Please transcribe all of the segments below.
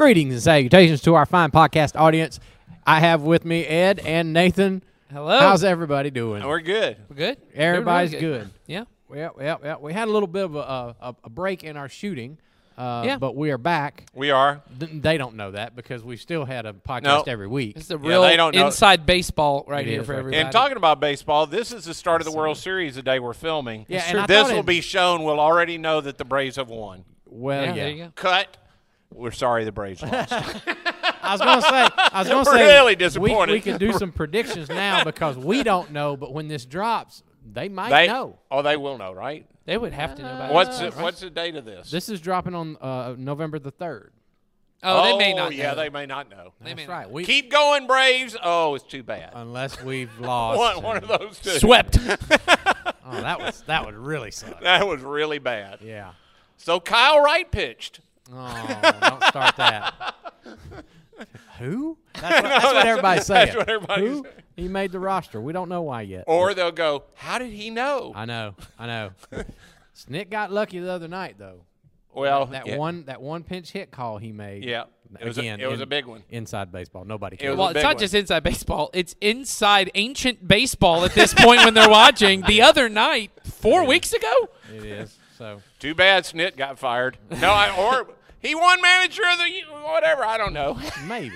Greetings and salutations to our fine podcast audience. I have with me Ed and Nathan. Hello. How's everybody doing? We're good. We're good? Everybody's Doing really good. Yeah. Well, well, well, we had a little bit of a, a, a break in our shooting, uh, Yeah. but we are back. We are. Th- They don't know that because we still had a podcast No. every week. It's the Yeah, real they don't know. inside baseball right It here is for right everybody. And talking about baseball, this is the start of the World Series the day we're filming. Yeah, and I this thought will it- be shown. We'll already know that the Braves have won. Well, yeah, yeah. there you go. Cut. We're sorry the Braves lost. I was gonna say, I was gonna We're say, really we- disappointed. We, can do some predictions now because we don't know, but when this drops, they might they know. Oh, they will know, right? They would have to know about What's it. the, what's the date of this? This is dropping on uh, November the third. Oh, they may not. Know. Yeah, know. they may not know. They may That's not right. We, Keep going, Braves. Oh, it's too bad. unless we've lost. one, one of those two. Swept. Oh, that was that would really suck. That was really bad. Yeah. So Kyle Wright pitched. Oh, don't start that. Who? That's what, that's what everybody's saying. that's what everybody's Who? saying. He made the roster. We don't know why yet. Or they'll go, how did he know? I know. I know. Snit got lucky the other night though. well, That yeah. one that one pinch hit call he made. Yeah. It was, Again, a, it was in- a big one. Inside baseball. Nobody It cares. was well, it's not one. just inside baseball. It's inside ancient baseball at this point when they're watching. The other night, four weeks ago, It is. So Too bad Snit got fired. No, I, or he won manager of the year, whatever. I don't know. maybe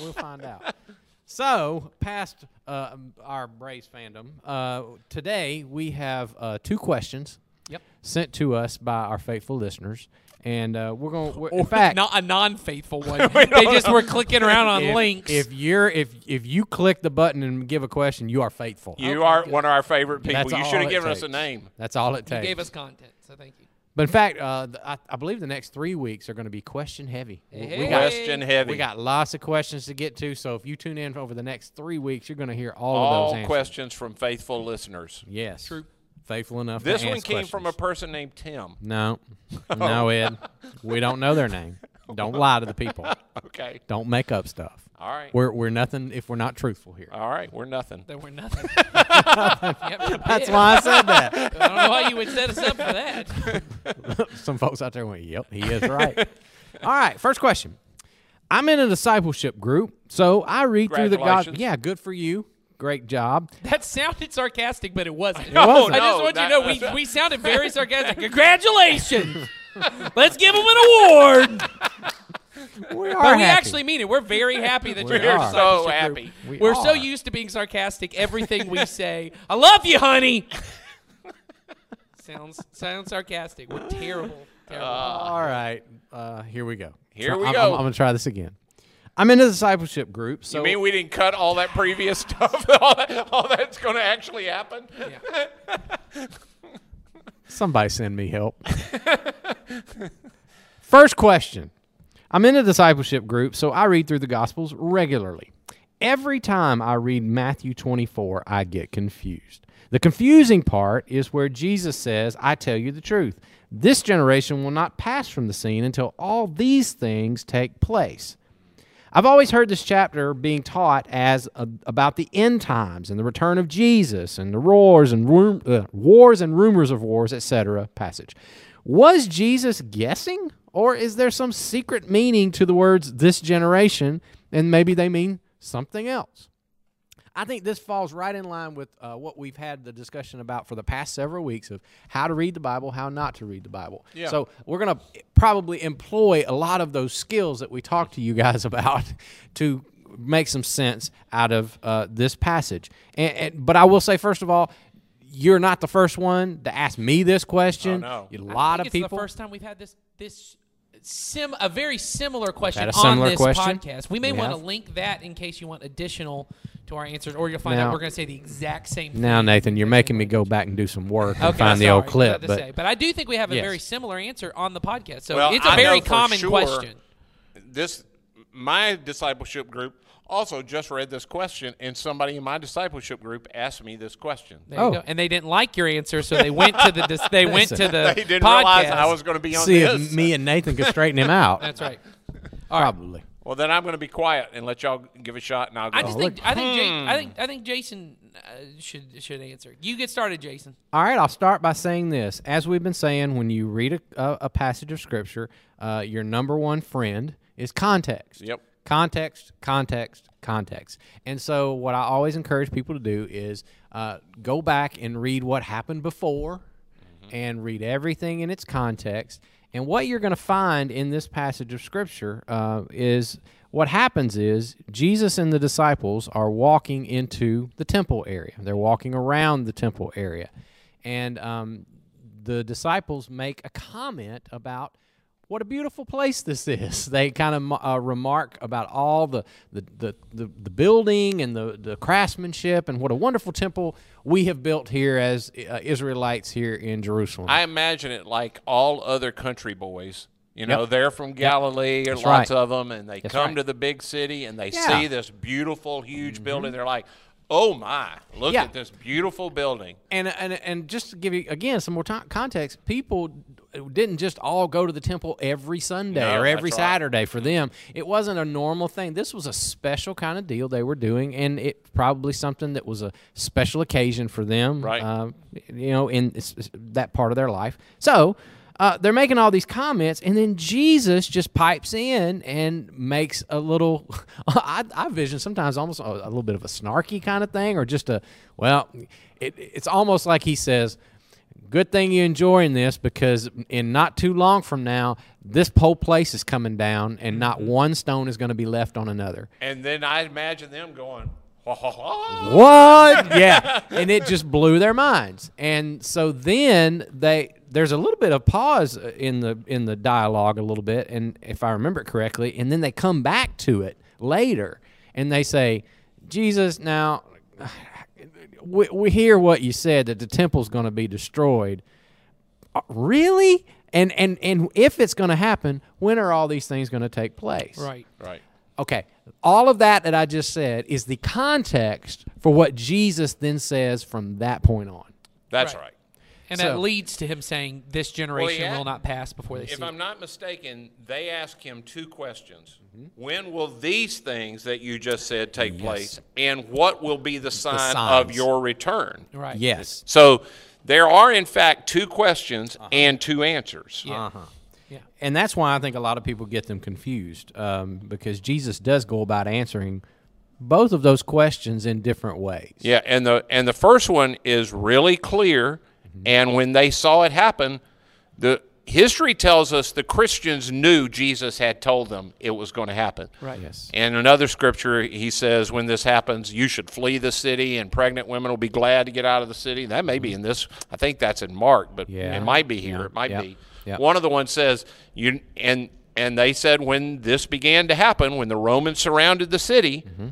we'll find out. So, past uh, our Braves fandom, uh, today we have uh, two questions Yep. sent to us by our faithful listeners, and uh, we're going. to In fact, not a non-faithful one. they just were clicking around on if, links. If you're if if you click the button and give a question, you are faithful. You Okay, are good. one of our favorite people. That's You should have it given us a name. That's all it takes. you takes. gave us content, so thank you. But in fact, uh, th- I, I believe the next three weeks are going to be question heavy. We- Hey. We got Question heavy. we got lots of questions to get to. So if you tune in over the next three weeks, you're going to hear all, of All those answers. questions from faithful listeners. Yes. True. Faithful enough. This to one ask came from a person named Tim. No, no, Ed. We don't know their name. Don't lie to the people. Okay. Don't make up stuff. All right. We're we're nothing if we're not truthful here. All right. We're nothing. Then we're nothing. Yep, That's why I said that. I don't know why you would set us up for that. Some folks out there went, "Yep, he is right." All right, first question. I'm in a discipleship group, so I read through the God. Yeah, good for you. Great job. That sounded sarcastic, but it wasn't. wasn't. I just No, want that- you to know we, we sounded very sarcastic. Congratulations! Let's give him an award. We are But we happy. actually mean it. We're very happy that We you're in our are. So happy. We We're so used to being sarcastic. Everything we say, I love you, honey. sounds sounds sarcastic. We're terrible. Terrible. All right, uh, here we go. Here Try- we I'm, go. I'm, I'm gonna try this again. I'm in a discipleship group, so You mean we didn't cut all that previous stuff? all, that, all that's going to actually happen? Yeah. Somebody send me help. First question. I'm in a discipleship group, so I read through the Gospels regularly. Every time I read Matthew 24, I get confused. The confusing part is where Jesus says, I tell you the truth. This generation will not pass from the scene until all these things take place. I've always heard this chapter being taught as a, about the end times and the return of Jesus and the wars and rum, uh, wars and rumors of wars, etc. Passage. Was Jesus guessing, or is there some secret meaning to the words "this generation" and maybe they mean something else? I think this falls right in line with uh, what we've had the discussion about for the past several weeks of how to read the Bible, how not to read the Bible. Yeah. So we're going to probably employ a lot of those skills that we talked to you guys about to make some sense out of uh, this passage. And, and, but I will say, first of all, you're not the first one to ask me this question. Oh, no. A I lot think of it's people. the first time we've had this this sim a very similar question had a on this question. podcast. We may We want to link that in case you want additional to our answers, or you'll find Now- out we're going to say the exact same. thing. now, Nathan, you're making me go back and do some work and Okay, find the old clip. about But say. but I do think we have a Yes. very similar answer on the podcast. So Well, it's a I very common sure question. This, my discipleship group also just read this question, and somebody in my discipleship group asked me this question. There you Oh. go. And they didn't like your answer, so they went to the dis- they went to the They didn't podcast. realize I was going to be on see this. if me and Nathan could straighten him out. That's right. Probably. well, then I'm going to be quiet and let y'all give a shot, and I'll go. I just think. I think Ja- Hmm. I think I think Jason uh, should should answer. You get started, Jason. All right, I'll start by saying this. As we've been saying, when you read a, a, a passage of Scripture, uh, your number one friend is context. Yep. Context, context, context. And so, what I always encourage people to do is uh, go back and read what happened before and read everything in its context. And what you're going to find in this passage of Scripture uh, is what happens is Jesus and the disciples are walking into the temple area, they're walking around the temple area. And um, the disciples make a comment about what a beautiful place this is. They kind of uh, remark about all the the, the, the, the building and the, the craftsmanship and what a wonderful temple we have built here as uh, Israelites here in Jerusalem. I imagine it like all other country boys. You know, Yep. they're from Galilee, or lots right. of them, and they That's come right. to the big city and they Yeah. Mm-hmm. see this beautiful, huge building. They're like, "Oh my! Look Yeah. at this beautiful building." and and and just to give you again some more ti context, people didn't just all go to the temple every Sunday No, or every that's right. Saturday for them. It wasn't a normal thing. This was a special kind of deal they were doing, and it probably something that was a special occasion for them. Right. Uh, you know, in that part of their life. So. Uh, they're making all these comments, and then Jesus just pipes in and makes a little. I, I vision sometimes almost a, a little bit of a snarky kind of thing, or just a well. It, it's almost like he says, "Good thing you're enjoying this because in not too long from now, this whole place is coming down, and not mm-hmm. one stone is going to be left on another." And then I imagine them going, "Ha ha ha!" what? yeah, and it just blew their minds. And so then they there's a little bit of pause in the in the dialogue a little bit, and if I remember it correctly, and then they come back to it later, and they say, "Jesus, now." We, we hear what you said that the temple's going to be destroyed. Uh, really? And and and if it's going to happen, when are all these things going to take place? Right. Right. Okay. All of that that I just said is the context for what Jesus then says from that point on. That's Right. right. And So- that leads to him saying, "This generation yeah. will not pass before they If see." I'm it." not mistaken, they ask him two questions. Mm-hmm. When will these things that you just said take place? And what will be the sign of your return? right. Yes. So there are, in fact, two questions and two answers. Yeah. Uh-huh. Yeah. And that's why I think a lot of people get them confused um, because Jesus does go about answering both of those questions in different ways. Yeah, and the and the first one is really clear. And when they saw it happen, the history tells us the Christians knew Jesus had told them it was going to happen. Right. Yes. And another scripture, he says, when this happens, you should flee the city, and pregnant women will be glad to get out of the city. That may be in this. I think that's in Mark, but Yeah. it might be here. Yeah. It might Yeah. be. Yeah. One of the ones says, you and and they said when this began to happen, when the Romans surrounded the city, Mm-hmm.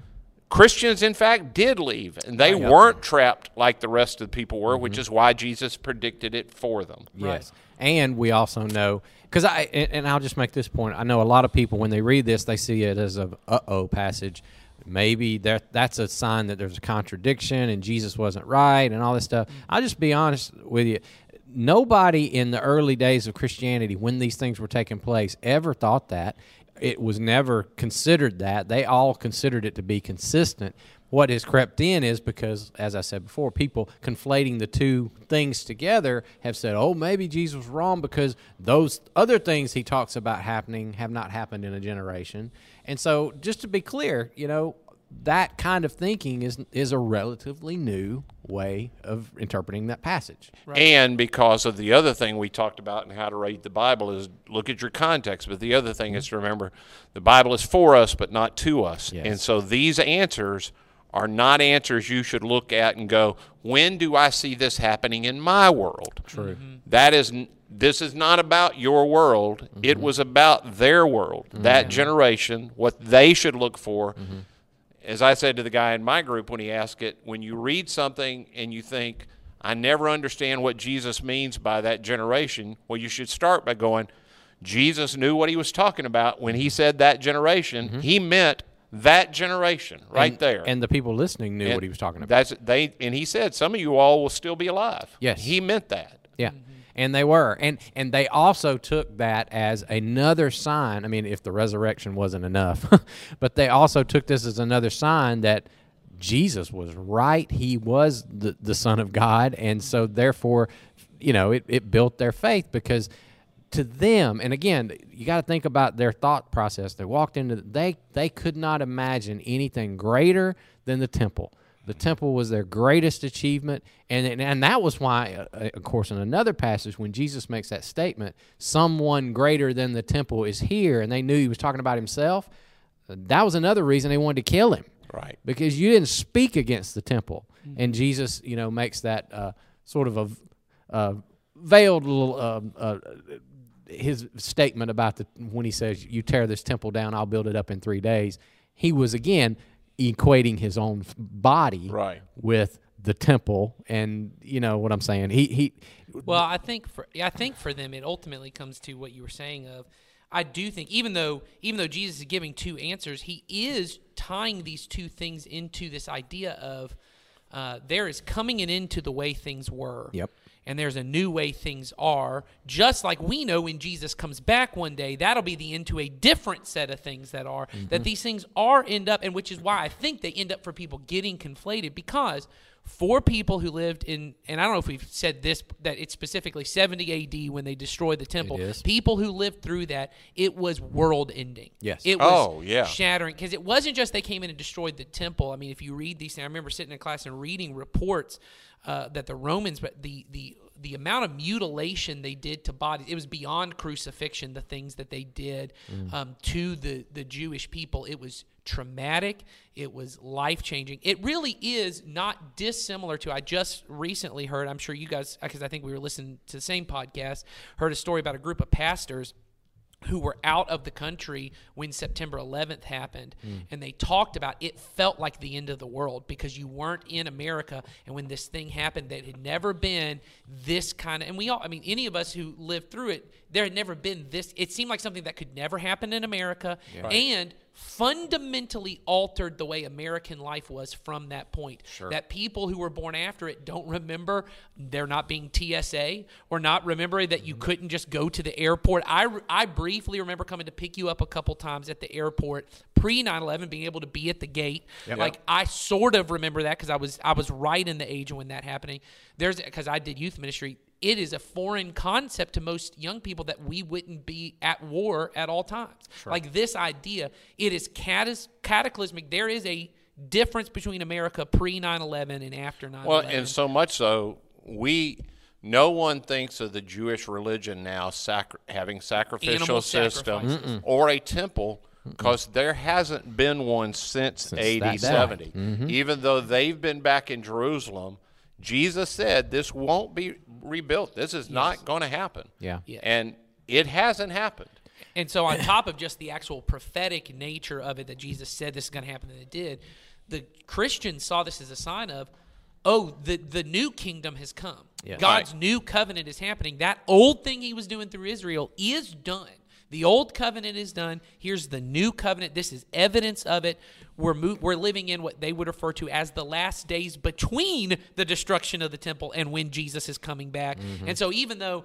Christians, in fact, did leave, and they weren't trapped like the rest of the people were, Mm-hmm. which is why Jesus predicted it for them. Yes. And we also know because I and, and I'll just make this point. I know a lot of people when they read this, they see it as a uh oh passage. Maybe that that's a sign that there's a contradiction and Jesus wasn't right and all this stuff. I'll just be honest with you. Nobody in the early days of Christianity, when these things were taking place, ever thought that. It was never considered that. They all considered it to be consistent. What has crept in is because, as I said before, people conflating the two things together have said, oh, maybe Jesus was wrong because those other things he talks about happening have not happened in a generation. And so, just to be clear, you know, that kind of thinking is is a relatively new way of interpreting that passage. And because of the other thing we talked about and how to read the Bible is look at your context. But the other thing is to mm-hmm. remember the Bible is for us, but not to us. Yes. And so these answers are not answers you should look at and go, when do I see this happening in my world? True. Mm-hmm. That is. This is not about your world. It mm-hmm. was about their world, that generation, what they should look for. As I said to the guy in my group when he asked it, when you read something and you think, I never understand what Jesus means by that generation, well, you should start by going, Jesus knew what he was talking about when he said that generation. Mm-hmm. He meant that generation right And- there. And the people listening knew And what he was talking about. That's they, and he said, some of you all will still be alive. Yes. he meant that. Yeah. Mm-hmm. And they were. And and they also took that as another sign. I mean, if the resurrection wasn't enough, but they also took this as another sign that Jesus was right. He was the, the Son of God. And so therefore, you know, it, it built their faith because to them, and again, you got to think about their thought process. They walked into they they could not imagine anything greater than the temple. The temple was their greatest achievement, and and, and that was why, uh, of course, in another passage when Jesus makes that statement, "Someone greater than the temple is here," and they knew he was talking about himself. That was another reason they wanted to kill him Right. because you didn't speak against the temple. And Jesus, you know, makes that uh, sort of a uh, veiled little uh, uh, his statement about the when he says, "You tear this temple down, I'll build it up in three days." He was again equating his own body Right. with the temple, and you know what I'm saying. He he Well, I think for I think for them it ultimately comes to what you were saying of I do think even though even though Jesus is giving two answers, he is tying these two things into this idea of uh, there is coming an end to the way things were. Yep. And there's a new way things are, just like we know when Jesus comes back one day, that'll be the end to a different set of things that are. That mm-hmm. these things are end up, and which is why I think they end up for people getting conflated because for people who lived in, and I don't know if we've said this, that it's specifically 70 AD when they destroyed the temple. is. People who lived through that, it was world ending. Yes. It was Oh, yeah. shattering because it wasn't just they came in and destroyed the temple. I mean, if you read these things, I remember sitting in class and reading reports uh, that the Romans, but the the the amount of mutilation they did to bodies, it was beyond crucifixion. The things that they did um, to the the Jewish people, it was traumatic. It was life changing. It really is not dissimilar to. I just recently heard. I'm sure you guys, because I think we were listening to the same podcast, heard a story about a group of pastors who were out of the country when September 11th happened, hmm. and they talked about it felt like the end of the world because you weren't in America, and when this thing happened, that had never been this kind of. And we all, I mean, any of us who lived through it, there had never been this. It seemed like something that could never happen in America, and fundamentally altered the way American life was from that point. That people who were born after it don't remember there not being TSA or not remembering that you mm-hmm. couldn't just go to the airport. I, I briefly remember coming to pick you up a couple times at the airport pre 9/11 being able to be at the gate. Like I sort of remember that cuz I was I was right in the age when that happening. There's cuz I did youth ministry it is a foreign concept to most young people that we wouldn't be at war at all times. Like this idea, it is catas- cataclysmic. There is a difference between America pre 9 11 and after 9 11. Well, 11. and so much so, we no one thinks of the Jewish religion now sacri- having sacrificial systems or a temple because there hasn't been one since, AD day. 70. Mm-hmm. Even though they've been back in Jerusalem, Jesus said this won't be rebuilt. This is not going to happen. Yeah. Yeah. And it hasn't happened. And so, on top of just the actual prophetic nature of it, that Jesus said this is going to happen, and it did, the Christians saw this as a sign of, oh, the, the new kingdom has come. Yeah. God's new covenant is happening. That old thing he was doing through Israel is done. The old covenant is done. Here's the new covenant. This is evidence of it. We're mo- we're living in what they would refer to as the last days between the destruction of the temple and when Jesus is coming back. And so, even though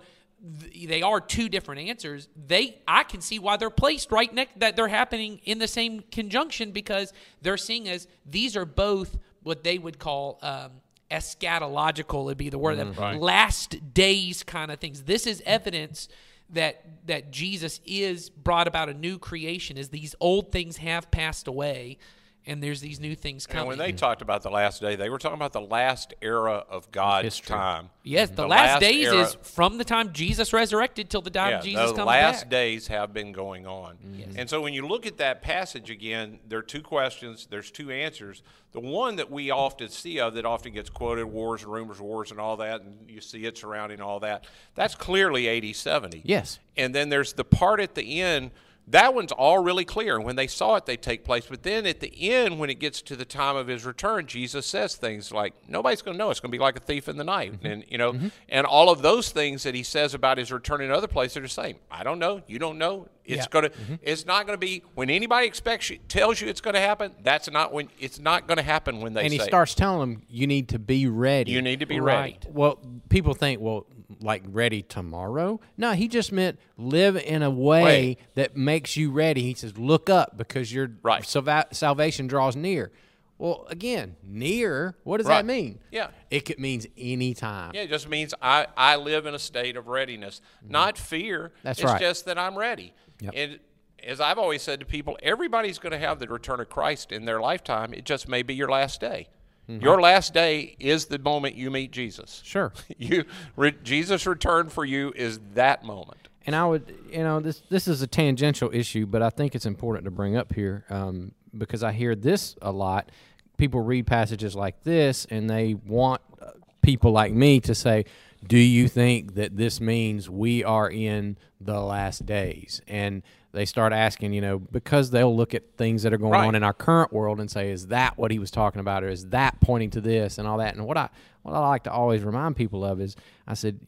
th- they are two different answers, they I can see why they're placed right next that they're happening in the same conjunction because they're seeing as these are both what they would call um, eschatological would be the word that last days kind of things. This is evidence that that Jesus is brought about a new creation as these old things have passed away and there's these new things And coming. when they talked about the last day, they were talking about the last era of God's History. time. yes, mm-hmm. the, last, days era- is from the time Jesus resurrected till the time yeah, Jesus the comes last back. days have been going on. Mm-hmm. And so when you look at that passage again, there are two questions, there's two answers. The one that we often see of that often gets quoted, wars and rumors wars and all that, and you see it surrounding all that, that's clearly 80 70. Yes. And then there's the part at the end. That one's all really clear. When they saw it, they take place. But then at the end, when it gets to the time of his return, Jesus says things like, "Nobody's going to know. It's going to be like a thief in the night," mm-hmm. and you know, mm-hmm. and all of those things that he says about his return in other places are the same. I don't know. You don't know. It's Yeah. going to. Mm-hmm. It's not going to be when anybody expects you, tells you it's going to happen. That's not when. It's not going to happen when they and he starts telling them you need to be ready. You need to be ready. Right. Well, people think, well, like ready tomorrow? No, he just meant live in a way that makes you ready. He says, look up because your Right. salva- salvation draws near. Well, again, near. What does Right. that mean? Yeah. It could, means anytime. Yeah, it just means I, I live in a state of readiness, not fear. Mm-hmm. That's it's right. just that I'm ready. Yep. And as I've always said to people, everybody's going to have the return of Christ in their lifetime. It just may be your last day. Mm-hmm. Your last day is the moment you meet Jesus. Sure. You, re, Jesus' return for you is that moment. And I would, you know, this this is a tangential issue, but I think it's important to bring up here um, because I hear this a lot. People read passages like this, and they want uh, people like me to say, "Do you think that this means we are in the last days?" And they start asking, you know, because they'll look at things that are going Right. on in our current world and say, "Is that what he was talking about, or is that pointing to this and all that?" And what I what I like to always remind people of is, I said,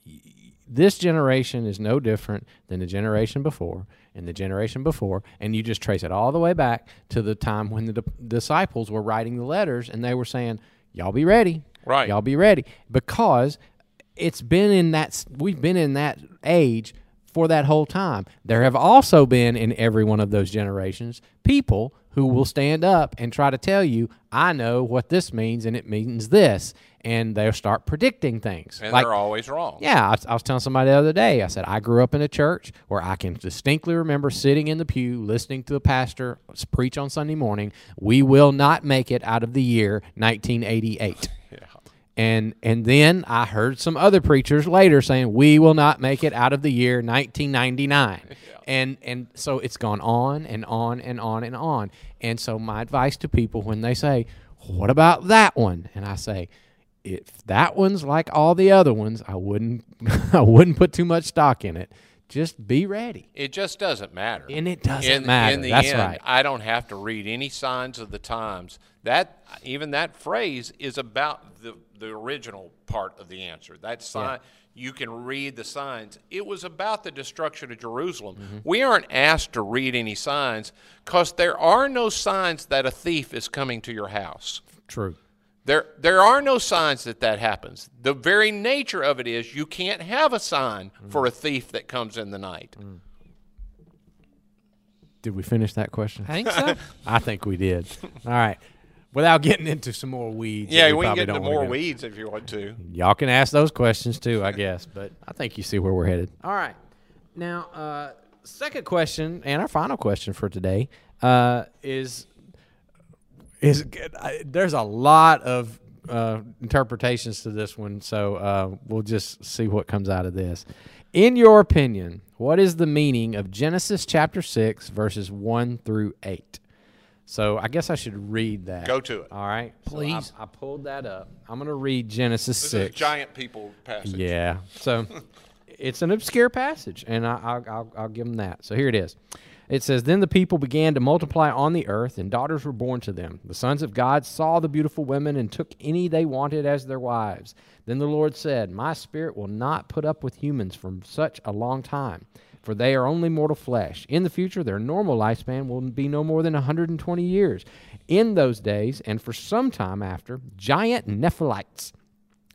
this generation is no different than the generation before and the generation before and you just trace it all the way back to the time when the di- disciples were writing the letters and they were saying y'all be ready Right. y'all be ready because it's been in that we've been in that age for that whole time there have also been in every one of those generations people who will stand up and try to tell you i know what this means and it means this and they'll start predicting things And like they're always wrong. yeah, I, was- I was telling somebody the other day. I said I grew up in a church where I can distinctly remember sitting in the pew listening to the pastor preach on Sunday morning. We will not make it out of the year 1988. And and then I heard some other preachers later saying we will not make it out of the year 1999. And and so it's gone on and on and on and on. And so my advice to people when they say, "What about that one?" and I say, if that one's like all the other ones, I wouldn't I wouldn't put too much stock in it. Just be ready. It just doesn't matter. And it doesn't in, matter. In the That's end, right. I don't have to read any signs of the times. That even that phrase is about the the original part of the answer. That sign you can read the signs. It was about the destruction of Jerusalem. Mm-hmm. We aren't asked to read any signs because there are no signs that a thief is coming to your house. True. There, there are no signs that that happens. The very nature of it is you can't have a sign for a thief that comes in the night. Did we finish that question? I think so. I think we did. All right. Without getting into some more weeds. Yeah, we we can get into more weeds if you want to. Y'all can ask those questions too, I guess. But I think you see where we're headed. All right. Now, uh, second question and our final question for today uh, is is I, there's a lot of uh, interpretations to this one, so uh, we'll just see what comes out of this. In your opinion, what is the meaning of Genesis chapter six verses one through eight? So I guess I should read that. Go to it. All right, So I- Please. I, pulled that up. I'm going to read Genesis This six. is giant people passage. Yeah. So it's an obscure passage, and I, I'll, I'll, I'll give them that. So here it is. It says, Then the people began to multiply on the earth, and daughters were born to them. The sons of God saw the beautiful women and took any they wanted as their wives. Then the Lord said, My spirit will not put up with humans for such a long time, for they are only mortal flesh. In the future, their normal lifespan will be no more than 120 years. In those days, and for some time after, giant Nephilites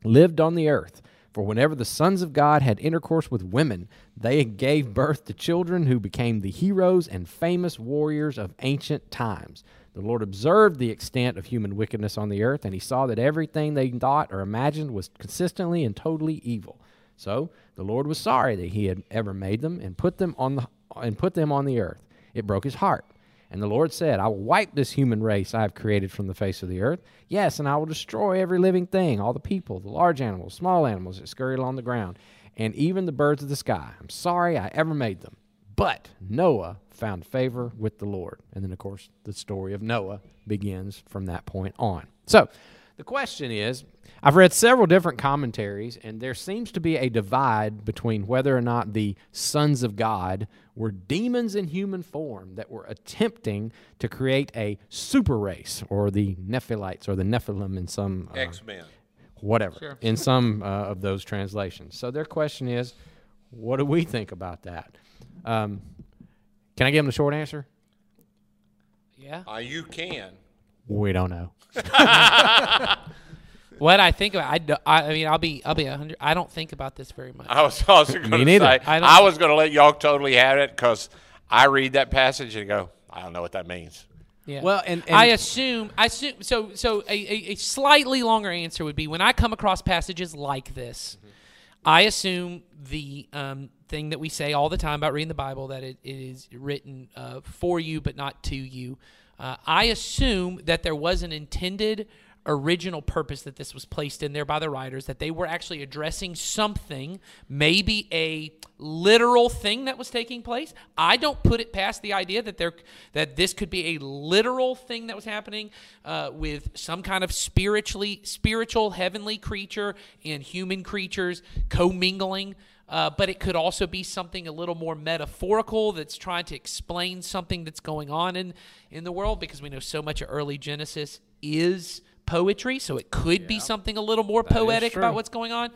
lived on the earth. For whenever the sons of God had intercourse with women, they gave birth to children who became the heroes and famous warriors of ancient times. The Lord observed the extent of human wickedness on the earth, and he saw that everything they thought or imagined was consistently and totally evil. So the Lord was sorry that he had ever made them and put them on the and put them on the earth. It broke his heart. And the Lord said, I will wipe this human race I have created from the face of the earth. Yes, and I will destroy every living thing, all the people, the large animals, small animals that scurry along the ground, and even the birds of the sky. I'm sorry I ever made them. But Noah found favor with the Lord. And then, of course, the story of Noah begins from that point on. So, the question is I've read several different commentaries, and there seems to be a divide between whether or not the sons of God were demons in human form that were attempting to create a super race, or the Nephilites, or the Nephilim in some uh, X Men. whatever in some uh, of those translations. So their question is, what do we think about that? Um, can I give them the short answer? Yeah. Uh, you can. We don't know. What I think about, I, do- I, I mean, I'll be, I'll be a hundred. I don't think about this very much. I was, I was going to neither. say, I I, don't- was going to let y'all totally have it because I read that passage and go, I don't know what that means. Yeah. Well, and- and- I assume I assume so. So a, a, a slightly longer answer would be when I come across passages like this, I assume the um, thing that we say all the time about reading the Bible that it, it is written uh, for you but not to you. Uh, I assume that there was an intended original purpose that this was placed in there by the writers that they were actually addressing something maybe a literal thing that was taking place. I don't put it past the idea that there that this could be a literal thing that was happening uh, with some kind of spiritually spiritual heavenly creature and human creatures commingling uh, but it could also be something a little more metaphorical that's trying to explain something that's going on in, in the world because we know so much of early Genesis is poetry, so it could be something a little more poetic about what's going on.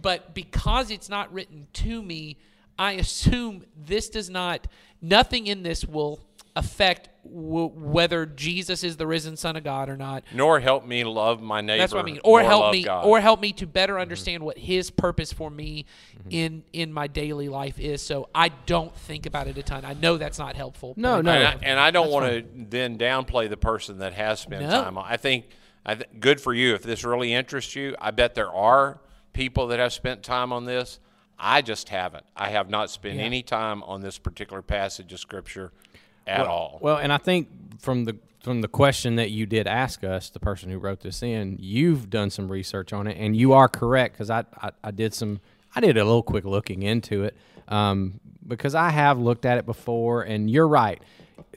But because it's not written to me, I assume this does not, nothing in this will affect w- whether Jesus is the risen Son of God or not. Nor help me love my neighbor. That's what I mean. Or help me, God. or help me to better mm-hmm. understand what His purpose for me mm-hmm. in in my daily life is. So I don't think about it a ton. I know that's not helpful. No, no. and I, and I don't want to then downplay the person that has spent No. time on. I think, I th- good for you if this really interests you. I bet there are people that have spent time on this. I just haven't. I have not spent Yeah. any time on this particular passage of scripture at all. Well, and I think from the from the question that you did ask us, the person who wrote this in, you've done some research on it, and you are correct because I, I I did some I did a little quick looking into it um, because I have looked at it before, and you're right.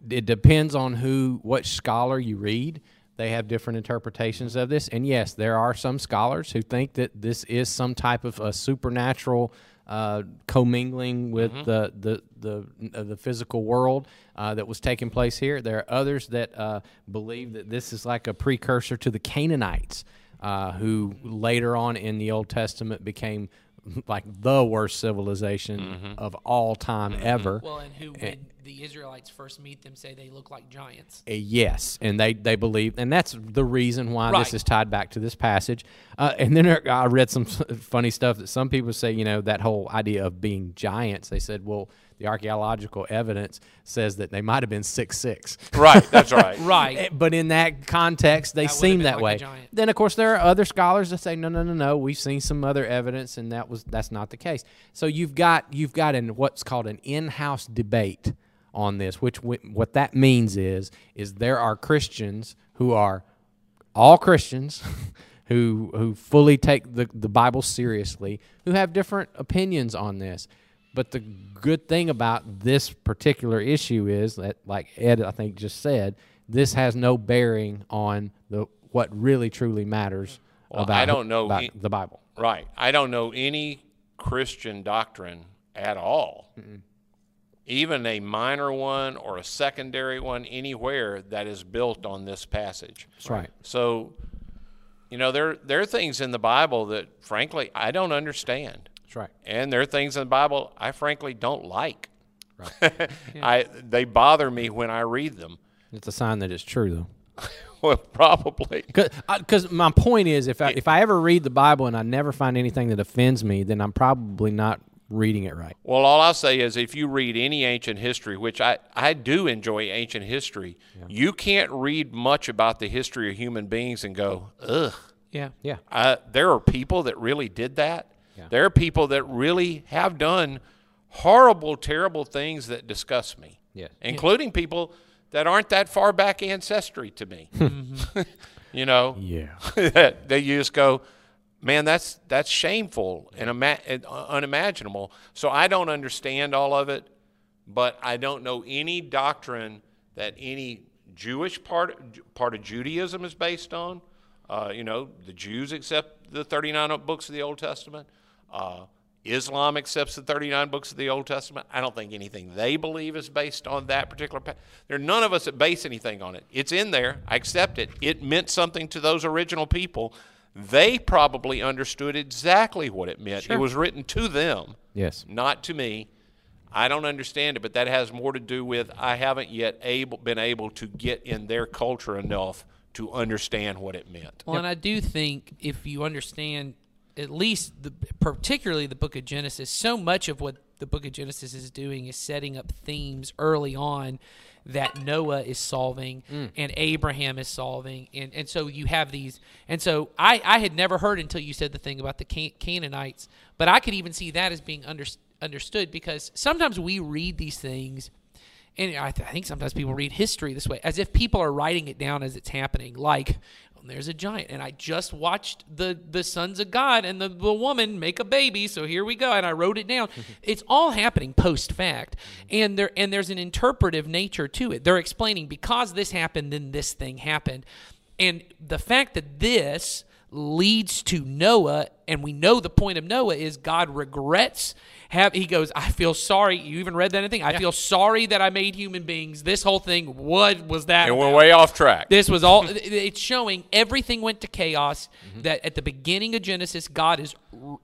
It depends on who what scholar you read. They have different interpretations of this, and yes, there are some scholars who think that this is some type of a supernatural uh, commingling with the the the, uh, the physical world uh, that was taking place here. There are others that uh, believe that this is like a precursor to the Canaanites, uh, who later on in the Old Testament became like the worst civilization of all time ever. well, and who when the Israelites first meet them say they look like giants. Uh, Yes, and they they believe, and that's the reason why Right. this is tied back to this passage. Uh, and then I read some funny stuff that some people say, you know, that whole idea of being giants. They said, well, the archaeological evidence says that they might have been six six. right, that's right. Right. Eh, But in that context, they That seem that like way. Then, of course, there are other scholars that say, no, no, no, no. We've seen some other evidence, and that was that's not the case. So you've got you've got an what's called an in-house debate on this. Which wh- what that means is is there are Christians who are all Christians. Who, who fully take the, the Bible seriously, who have different opinions on this. But the good thing about this particular issue is that, like Ed, I think just said, this has no bearing on the what really truly matters Well, about I don't know about e- the Bible. Right. I don't know any Christian doctrine at all, even a minor one or a secondary one anywhere that is built on this passage. That's right. So, you know, there there are things in the Bible that, frankly, I don't understand, That's right. and there are things in the Bible I frankly don't like. Right. I they bother me when I read them. It's a sign that it's true, though. Well, probably. Because my point is, if I if I ever read the Bible and I never find anything that offends me, then I'm probably not reading it right. Well, all I'll say is if you read any ancient history, which I, I do enjoy ancient history, you can't read much about the history of human beings and go, ugh. Yeah. Yeah. Uh, there are people that really did that. There are people that really have done horrible, terrible things that disgust me. Yes. Including people that aren't that far back ancestry to me. you know? Yeah. that they you just go, man, that's that's shameful and, ima- unimaginable. So I don't understand all of it, but I don't know any doctrine that any Jewish part part of Judaism is based on. Uh, you know, the Jews accept the 39 books of the Old Testament. Uh, Islam accepts the 39 books of the Old Testament. I don't think anything they believe is based on that particular. Pa- there are none of us that base anything on it. It's in there. I accept it. It meant something to those original people. They probably understood exactly what it meant. It was written to them, Yes. not to me. I don't understand it, but that has more to do with I haven't yet able been able to get in their culture enough to understand what it meant. Well, and I do think if you understand at least the particularly the book of Genesis, so much of what the book of Genesis is doing is setting up themes early on that Noah is solving mm. and Abraham is solving, and and so you have these, and so I I had never heard until you said the thing about the Can- Canaanites, but I could even see that as being under, understood because sometimes we read these things and I, th- I think sometimes people read history this way, as if people are writing it down as it's happening. Like, "Oh, there's a giant, and I just watched the the sons of God and the, the woman make a baby, so here we go, and I wrote it down. it's all happening post fact, and there and there's an interpretive nature to it. They're explaining because this happened, then this thing happened, and the fact that this leads to Noah, and we know the point of Noah is God regrets have he goes, I feel sorry. You even read that thing. I feel sorry that I made human beings. This whole thing, what was that? And we're way off track. This was all. it's showing everything went to chaos. Mm-hmm. That at the beginning of Genesis, God is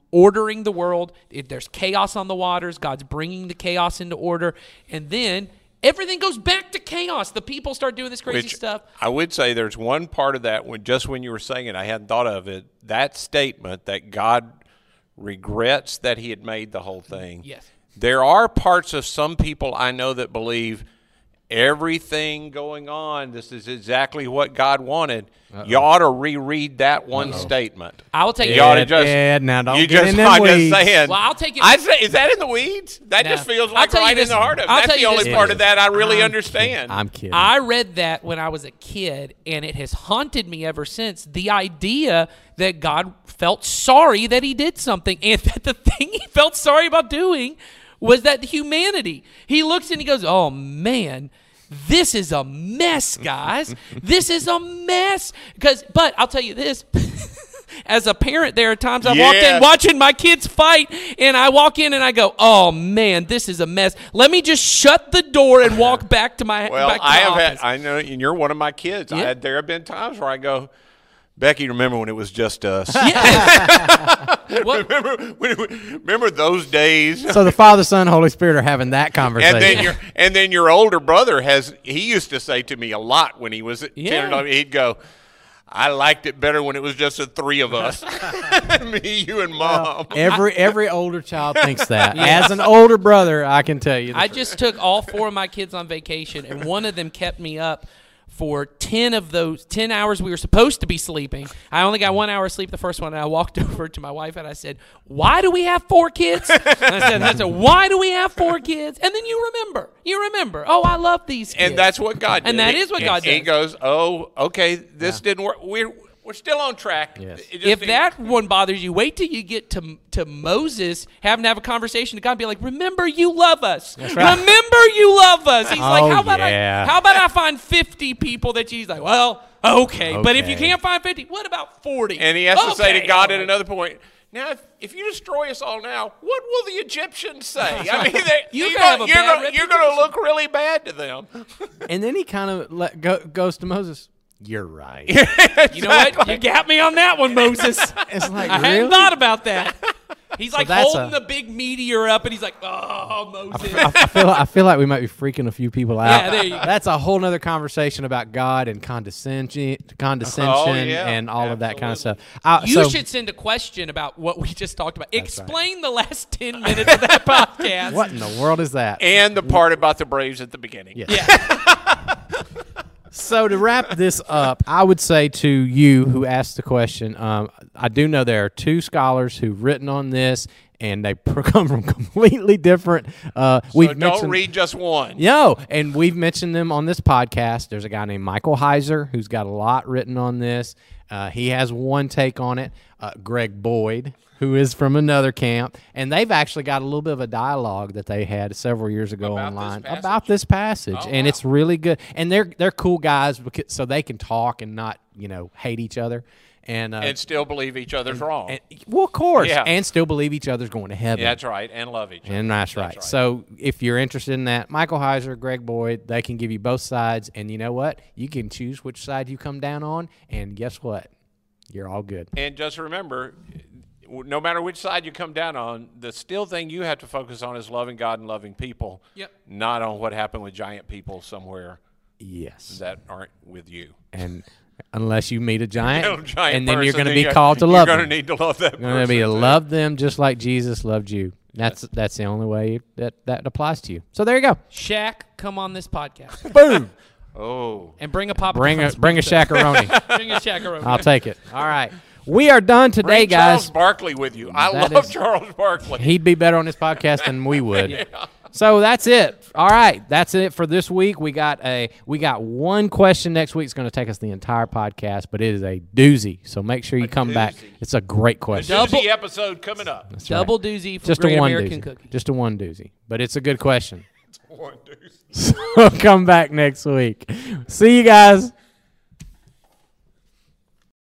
ordering the world. If there's chaos on the waters, God's bringing the chaos into order, and then everything goes back to chaos. The people start doing this crazy Which stuff. I would say there's one part of that when just when you were saying it, I hadn't thought of it. That statement that God regrets that He had made the whole thing. Yes. There are parts of some people I know that believe everything going on. This is exactly what God wanted. You ought to reread that one statement. I will take You it. ought to just. Ed, now don't you get just, in them I'm weeds. just saying. Well, I'll take it- I'd say, is that in the weeds? That No. just feels like tell you right this- in the heart of. it. I'll That's tell the only this- part of that I really I'm understand. I'm kidding. I read that when I was a kid, and it has haunted me ever since. The idea that God felt sorry that He did something, and that the thing He felt sorry about doing was that humanity. He looks and he goes, "Oh man." This is a mess, guys. this is a mess. Because, but I'll tell you this: as a parent, there are times I've walked in watching my kids fight, and I walk in and I go, "Oh man, this is a mess." Let me just shut the door and walk back to my Well, back to I have office. had. I know, and you're one of my kids. I Yeah. had, there have been times where I go, Becky. Remember when it was just us? What- remember, when remember those days? so the Father, Son, Holy Spirit are having that conversation. And then your and then your older brother has. He used to say to me a lot when he was at Yeah. 10 or 11, He'd go. I liked it better when it was just the three of us, me, you, and mom. every every older child thinks that. As an older brother, I can tell you. I truth. just took all four of my kids on vacation, and one of them kept me up for 10 of those 10 hours we were supposed to be sleeping. I only got one hour of sleep the first one, and I walked over to my wife and I said, Why do we have four kids? And I said, I said, Why do we have four kids? And then you remember. You remember. Oh, I love these kids. and that's what God did. And that He- what God He goes, "Oh, okay, this didn't work. We're we're still on track. Yes. If didn't- that one bothers you, wait till you get to to Moses having to have a conversation to God, and be like, "Remember, you love us. right. Remember, you love us." He's like, Oh, "How about yeah. I? How about I find fifty people that you?" He's like, "Well, okay, but if you can't find fifty, what about 40? And he has to say to God at another point, now, if, if you destroy us all now, what will the Egyptians say? I mean, they, You you're gonna- a you're bad gonna- you're going to look really bad to them. and then he kind of let go, goes to Moses. You're right. You know what? You got me on that one, Moses. It's like I really. hadn't thought about that. He's like that's holding a- the big meteor up, and he's like, "Oh, Moses." I feel I feel like we might be freaking a few people out. Yeah, there you go. That's a whole nother conversation about God and condescension, condescension, Oh, yeah. and all of that kind of stuff. I, You so- should send a question about what we just talked about. Explain the last 10 minutes of that podcast. What in the world is that? And the part about the Braves at the beginning. Yeah. Yeah. So to wrap this up, I would say to you who asked the question, um, I do know there are two scholars who've written on this, and they come from completely different. Uh, So we've don't read just one. No, and we've mentioned them on this podcast. There's a guy named Michael Heiser who's got a lot written on this. Uh, he has one take on it. Uh, Greg Boyd, who is from another camp, and they've actually got a little bit of a dialogue that they had several years ago About online passage? about this passage, Oh, and wow. it's really good. And they're they're cool guys because so they can talk and not you know hate each other. And, uh, And still believe each other's wrong. and- well, of course, Yeah. and still believe each other's going to heaven. Yeah, that's right. And love each other. And that's right. So if you're interested in that, Michael Heiser, Greg Boyd, they can give you both sides. And you know what? You can choose which side you come down on. And guess what? You're all good. And just remember, no matter which side you come down on, the still thing you have to focus on is loving God and loving people. Yep. Not on what happened with giant people somewhere Yes. that aren't with you. And unless you meet a giant, No giant and then you're going to be called to love. you're gonna need to love that You're going to be to love them just like Jesus loved you. That's that's the only way that that applies to you. So there you go. Shaq, come on this podcast Boom. Oh, and bring a pop. bring a bring a shakaroni. bring a shakaroni. I'll take it. All right. We are done today, bring Charles guys. Barkley with you. I That love is- Charles Barkley. He'd be better on this podcast than we would. So that's it. All right, that's it for this week. We got a we got one question next week. It's going to take us the entire podcast, but it is a doozy. So make sure you come back. It's a great question. Double- Doozy episode coming up. That's right. Double doozy for just Great a one American doozy. Cookie. Just a one doozy, but it's a good question. One doozy. So come back next week. See you guys.